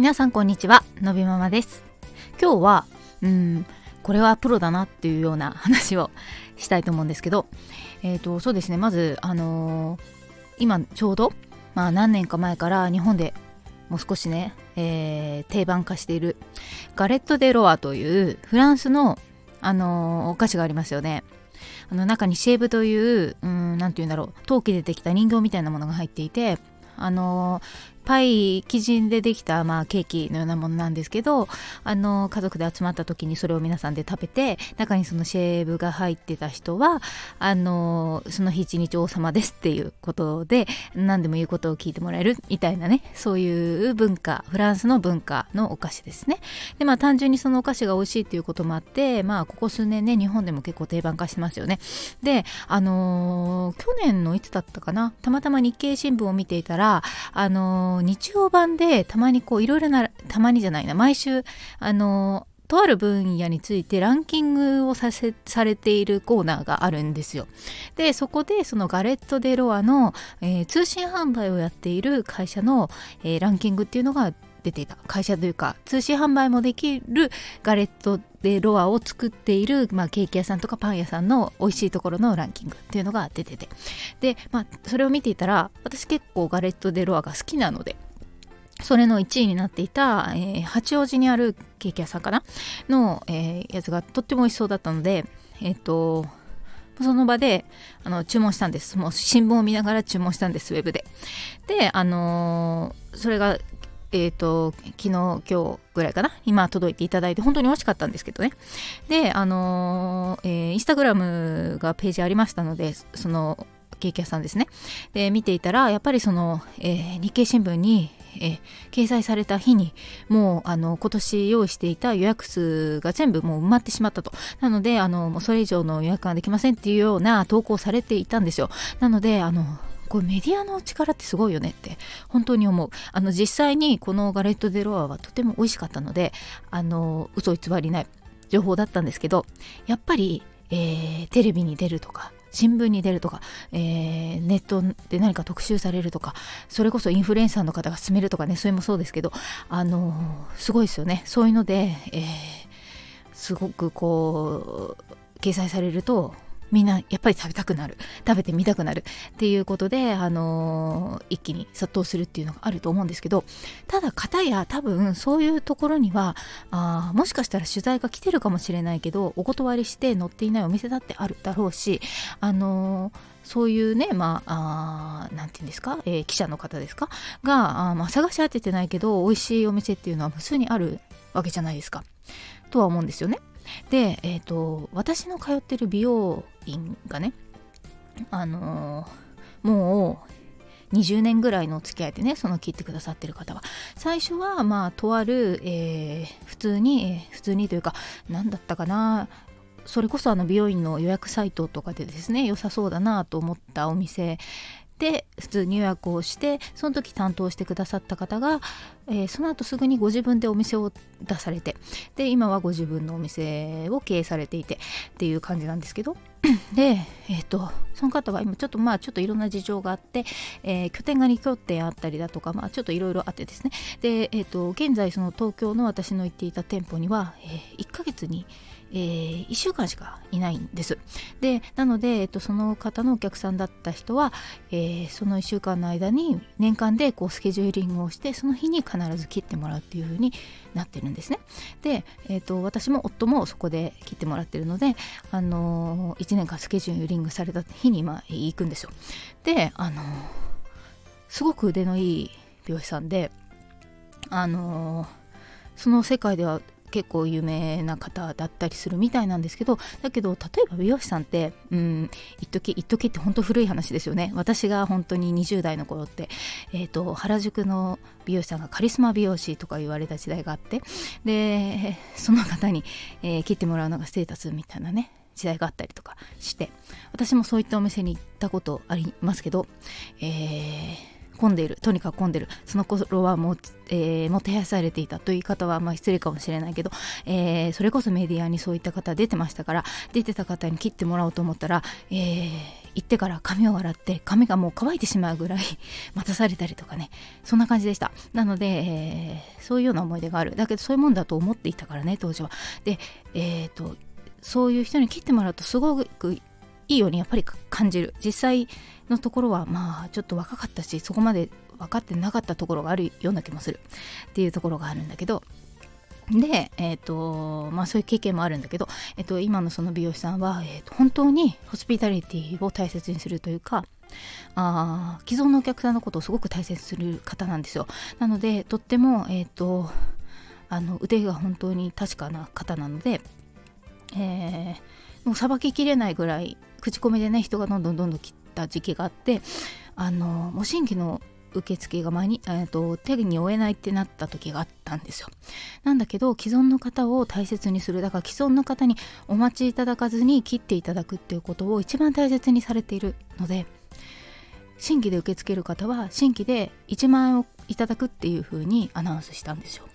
皆さんこんにちはのびママです今日はうんこれはプロだなっていうような話をしたいと思うんですけどえっ、ー、とそうですねまずあのー、今ちょうどまあ何年か前から日本でもう少しね、えー、定番化しているガレット・デ・ロワというフランスの、あの、お菓子がありますよね。あの中にシェーブという何て言うんだろう陶器でできた人形みたいなものが入っていてあのパイ生地でできた、まあ、ケーキのようなものなんですけどあの家族で集まった時にそれを皆さんで食べて中にそのシェーブが入ってた人はあのその日一日王様ですっていうことで何でも言うことを聞いてもらえるみたいなねそういう文化フランスの文化のお菓子ですね。でまあ単純にそのお菓子が美味しいっていうこともあってまあここ数年ね日本でも結構定番化してますよね。であの、去年のいつだったかなたまたま日経新聞を見ていたらあの日曜版でたまにこういろいろなたまにじゃないな毎週あのとある分野についてランキングをさせされているコーナーがあるんですよ。でそこでそのガレット・デ・ロアの、えー、通信販売をやっている会社の、えー、ランキングっていうのが出ていた会社というか通信販売もできるガレット・デ・ロアを作っている、まあ、ケーキ屋さんとかパン屋さんの美味しいところのランキングっていうのが出てて。で、まあ、それを見ていたら私結構ガレット・デ・ロアが好きなのでそれの1位になっていた、えー、八王子にあるケーキ屋さんかなの、えー、やつがとっても美味しそうだったのでえっ、ー、とその場であの注文したんです。もう新聞を見ながら注文したんですウェブで。であのー、それがえーと、昨日今日ぐらいかな？今届いていただいて本当に美味しかったんですけどね。であのー、えー、インスタグラムがページありましたのでそのケーキ屋さんですね。で見ていたらやっぱりその、えー、日経新聞にえ掲載された日にもうあの今年用意していた予約数が全部もう埋まってしまったと。なのであのもうそれ以上の予約ができませんっていうような投稿されていたんですよ。なのであのこれメディアの力ってすごいよねって本当に思う。あの実際にこのガレット・デ・ロアはとても美味しかったのであの嘘偽りない情報だったんですけどやっぱり、えー、テレビに出るとか新聞に出るとか、えー、ネットで何か特集されるとかそれこそインフルエンサーの方が進めるとかねそれもそうですけどあの、すごいですよね。そういうので、えー、すごくこう掲載されるとみんなやっぱり食べたくなる食べてみたくなるっていうことで、あのー、一気に殺到するっていうのがあると思うんですけどただ片や多分そういうところにはあもしかしたら取材が来てるかもしれないけどお断りして載っていないお店だってあるだろうし、あのーそういうね、まあ、あなんて言うんですか、えー、記者の方ですか？が、あまあ、探し当ててないけど、美味しいお店っていうのは普通にあるわけじゃないですか。とは思うんですよね。で、えーと、私の通ってる美容品がねあのー、もう20年ぐらいのお付き合いでねその切ってくださってる方は。最初はまあとある、えー、普通に、えー、普通にというか何だったかなそれこそあの美容院の予約サイトとかでですね良さそうだなと思ったお店で普通に予約をしてその時担当してくださった方が、えー、その後すぐにご自分でお店を出されてで今はご自分のお店を経営されていてっていう感じなんですけど。で、えーと、その方は今ちょっとまあちょっといろんな事情があって、えー、拠点が2拠点あったりだとか、まあ、ちょっといろいろあってですね。で、えーと、現在その東京の私の行っていた店舗には、えー、1ヶ月にえー、1週間しかいないんです。でなので、えっと、その方のお客さんだった人は、えー、その1週間の間に年間でこうスケジューリングをしてその日に必ず切ってもらうっていう風になってるんですね。で、えーと、私も夫もそこで切ってもらってるので、あのー、1年間スケジューリングされた日に、まあ、行くんですよ。で、あのー、すごく腕のいい美容師さんで、あのー、その世界では結構有名な方だったりするみたいなんですけどだけど例えば美容師さんってうん一時一時って本当古い話ですよね。私が本当に20代の頃って、えーと、原宿の美容師さんがカリスマ美容師とか言われた時代があってでその方に、えー、切ってもらうのがステータスみたいなね時代があったりとかして私もそういったお店に行ったことありますけど、えー混んでいるとにかく混んでる。その頃はもう、えー、もてはやされていたという方はまあ失礼かもしれないけど、えー、それこそメディアにそういった方出てましたから出てた方に切ってもらおうと思ったら、えー、行ってから髪を洗って髪がもう乾いてしまうぐらい 待たされたりとかね。そんな感じでした。なので、えー、そういうような思い出がある。だけどそういうもんだと思っていたからね当時は。でえっ、ー、とそういう人に切ってもらうとすごくいいようにやっぱり感じる。実際のところはまあちょっと若かったしそこまで分かってなかったところがあるような気もするっていうところがあるんだけど。で、えーとまあ、そういう経験もあるんだけど、えーと、今のその美容師さんは、えーと、本当にホスピタリティを大切にするというかあ既存のお客さんのことをすごく大切にする方なんですよ。なのでとっても、えーと、あの腕が本当に確かな方なので、えー、もうさばききれないぐらい口コミでね人がどんどんどんどん切った時期があってあのもう新規の受付が前に、えーと、手に負えないってなった時があったんですよ。なんだけど既存の方を大切にするだから既存の方にお待ちいただかずに切っていただくっていうことを一番大切にされているので新規で受け付ける方は新規で1万円をいただくっていう風にアナウンスしたんですよ。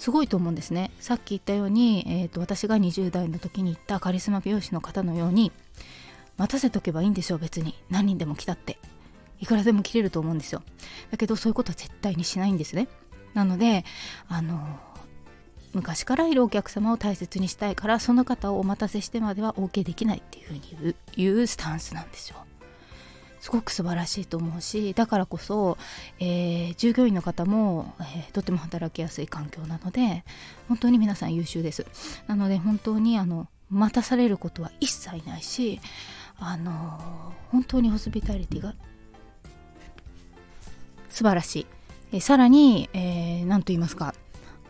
すごいと思うんですね。さっき言ったように、えーと私が20代の時に行ったカリスマ美容師の方のように待たせとけばいいんでしょう別に。何人でも来たって。いくらでも切れると思うんですよ。だけどそういうことは絶対にしないんですね。なのであの昔からいるお客様を大切にしたいからその方をお待たせしてまでは OK できないっていうふうに言うスタンスなんですよ。すごく素晴らしいと思うしだからこそ、えー、従業員の方も、えー、とても働きやすい環境なので本当に皆さん優秀ですなので本当にあの待たされることは一切ないしあの本当にホスピタリティが素晴らしい。えさらに、えー、と言いますか、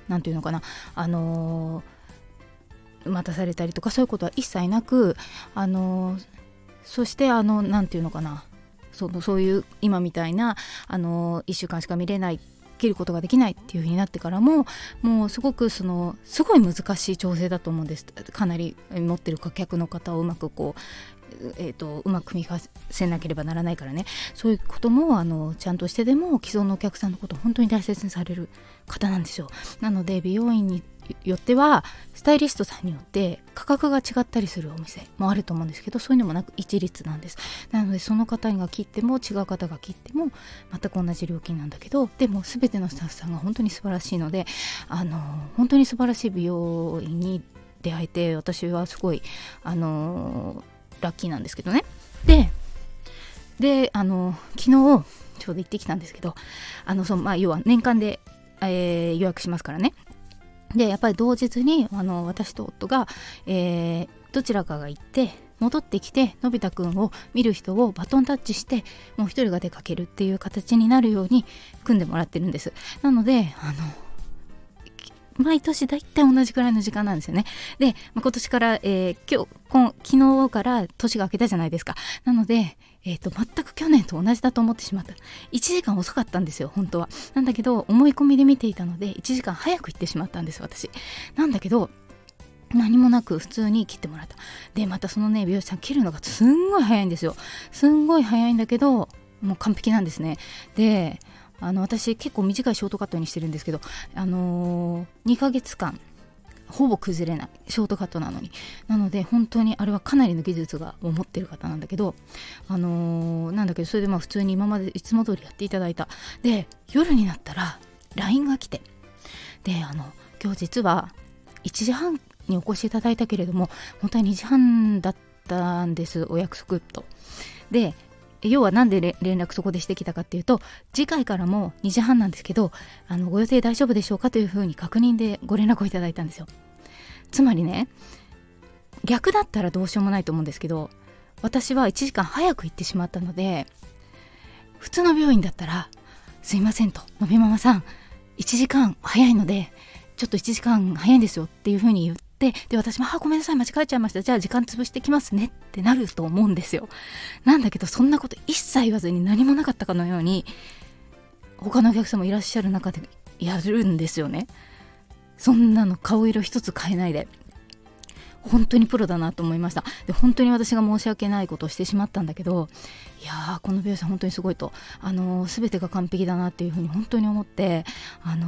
何というのかな、あの、待たされたりとかそういうことは一切なく、あの、そしてあの何て言うのかなそのそういう今みたいなあの1週間しか見れない切ることができないっていう風になってからももうすごくそのすごい難しい調整だと思うんです。かなり持ってる顧客の方をうまくこうえーと、うまく組み合わせなければならないからね。そういうこともあのちゃんとしてでも既存のお客さんのことを本当に大切にされる方なんですよ。なので美容院によってはスタイリストさんによって価格が違ったりするお店もあると思うんですけどそういうのもなく一律なんです。なのでその方が切っても違う方が切っても全く同じ料金なんだけどでも全てのスタッフさんが本当に素晴らしいのであの本当に素晴らしい美容院に出会えて私はすごいあのラッキーなんですけどね。でであの昨日ちょうど行ってきたんですけどあのその、まあ、要は年間で、えー、予約しますからね。でやっぱり同日にあの私と夫が、えー、どちらかが行って戻ってきてのび太くんを見る人をバトンタッチしてもう一人が出かけるっていう形になるように組んでもらってるんですなのであの毎年だいたい同じくらいの時間なんですよね。で、まあ、今年から、えー、今日今昨日から年が明けたじゃないですか。なので、えーと、全く去年と同じだと思ってしまった。1時間遅かったんですよ、本当は。なんだけど、思い込みで見ていたので、1時間早く行ってしまったんです、私。なんだけど、何もなく普通に切ってもらった。で、またそのね、美容師さん切るのがすんごい早いんですよ。すんごい早いんだけど、もう完璧なんですね。で、あの私結構短いショートカットにしてるんですけど、あのー、2ヶ月間ほぼ崩れないショートカットなのに。なので本当にあれはかなりの技術が持ってる方なんだけどあのー、なんだけどそれでまあ普通に今までいつも通りやっていただいた。で夜になったら LINE が来て。であの今日実は1時半にお越しいただいたけれども本当に2時半だったんですお約束と。で要は何で連絡そこでしてきたかっていうと次回からも2時半なんですけどあのご予定大丈夫でしょうかというふうに確認でご連絡をいただいたんですよ。つまりね逆だったらどうしようもないと思うんですけど私は1時間早く行ってしまったので普通の病院だったら「すいません」と「のびママさん1時間早いのでちょっと1時間早いんですよ」っていうふうに言ってでで私も「あごめんなさい間違えちゃいました。じゃあ時間潰してきますね」ってなると思うんですよ。なんだけどそんなこと一切言わずに何もなかったかのように他のお客様いらっしゃる中でやるんですよね。そんなの顔色一つ変えないで。本当にプロだなと思いました。で本当に私が申し訳ないことをしてしまったんだけどいやーこの美容師本当にすごいと。あのー、全てが完璧だなっていうふうに本当に思ってあの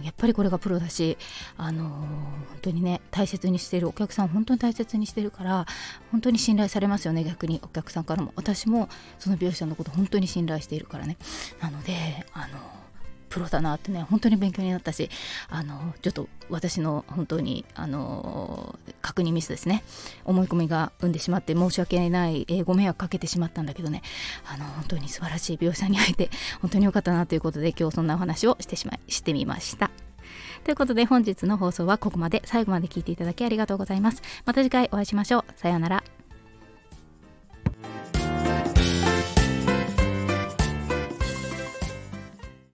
ー、やっぱりこれがプロだしあのー、本当にね大切にしているお客さん本当に大切にしてるから本当に信頼されますよね逆に。お客さんからも。私もその美容師さんのこと本当に信頼しているからね。なのであのプロだなってね本当に勉強になったしあのちょっと私の本当にあの確認ミスですね思い込みが生んでしまって申し訳ない、えー、ご迷惑かけてしまったんだけどねあの本当に素晴らしい美容師さんに会えて本当に良かったなということで今日そんなお話をしてしまいしてみました。ということで本日の放送はここまで最後まで聞いていただきありがとうございます。また次回お会いしましょう。さようなら。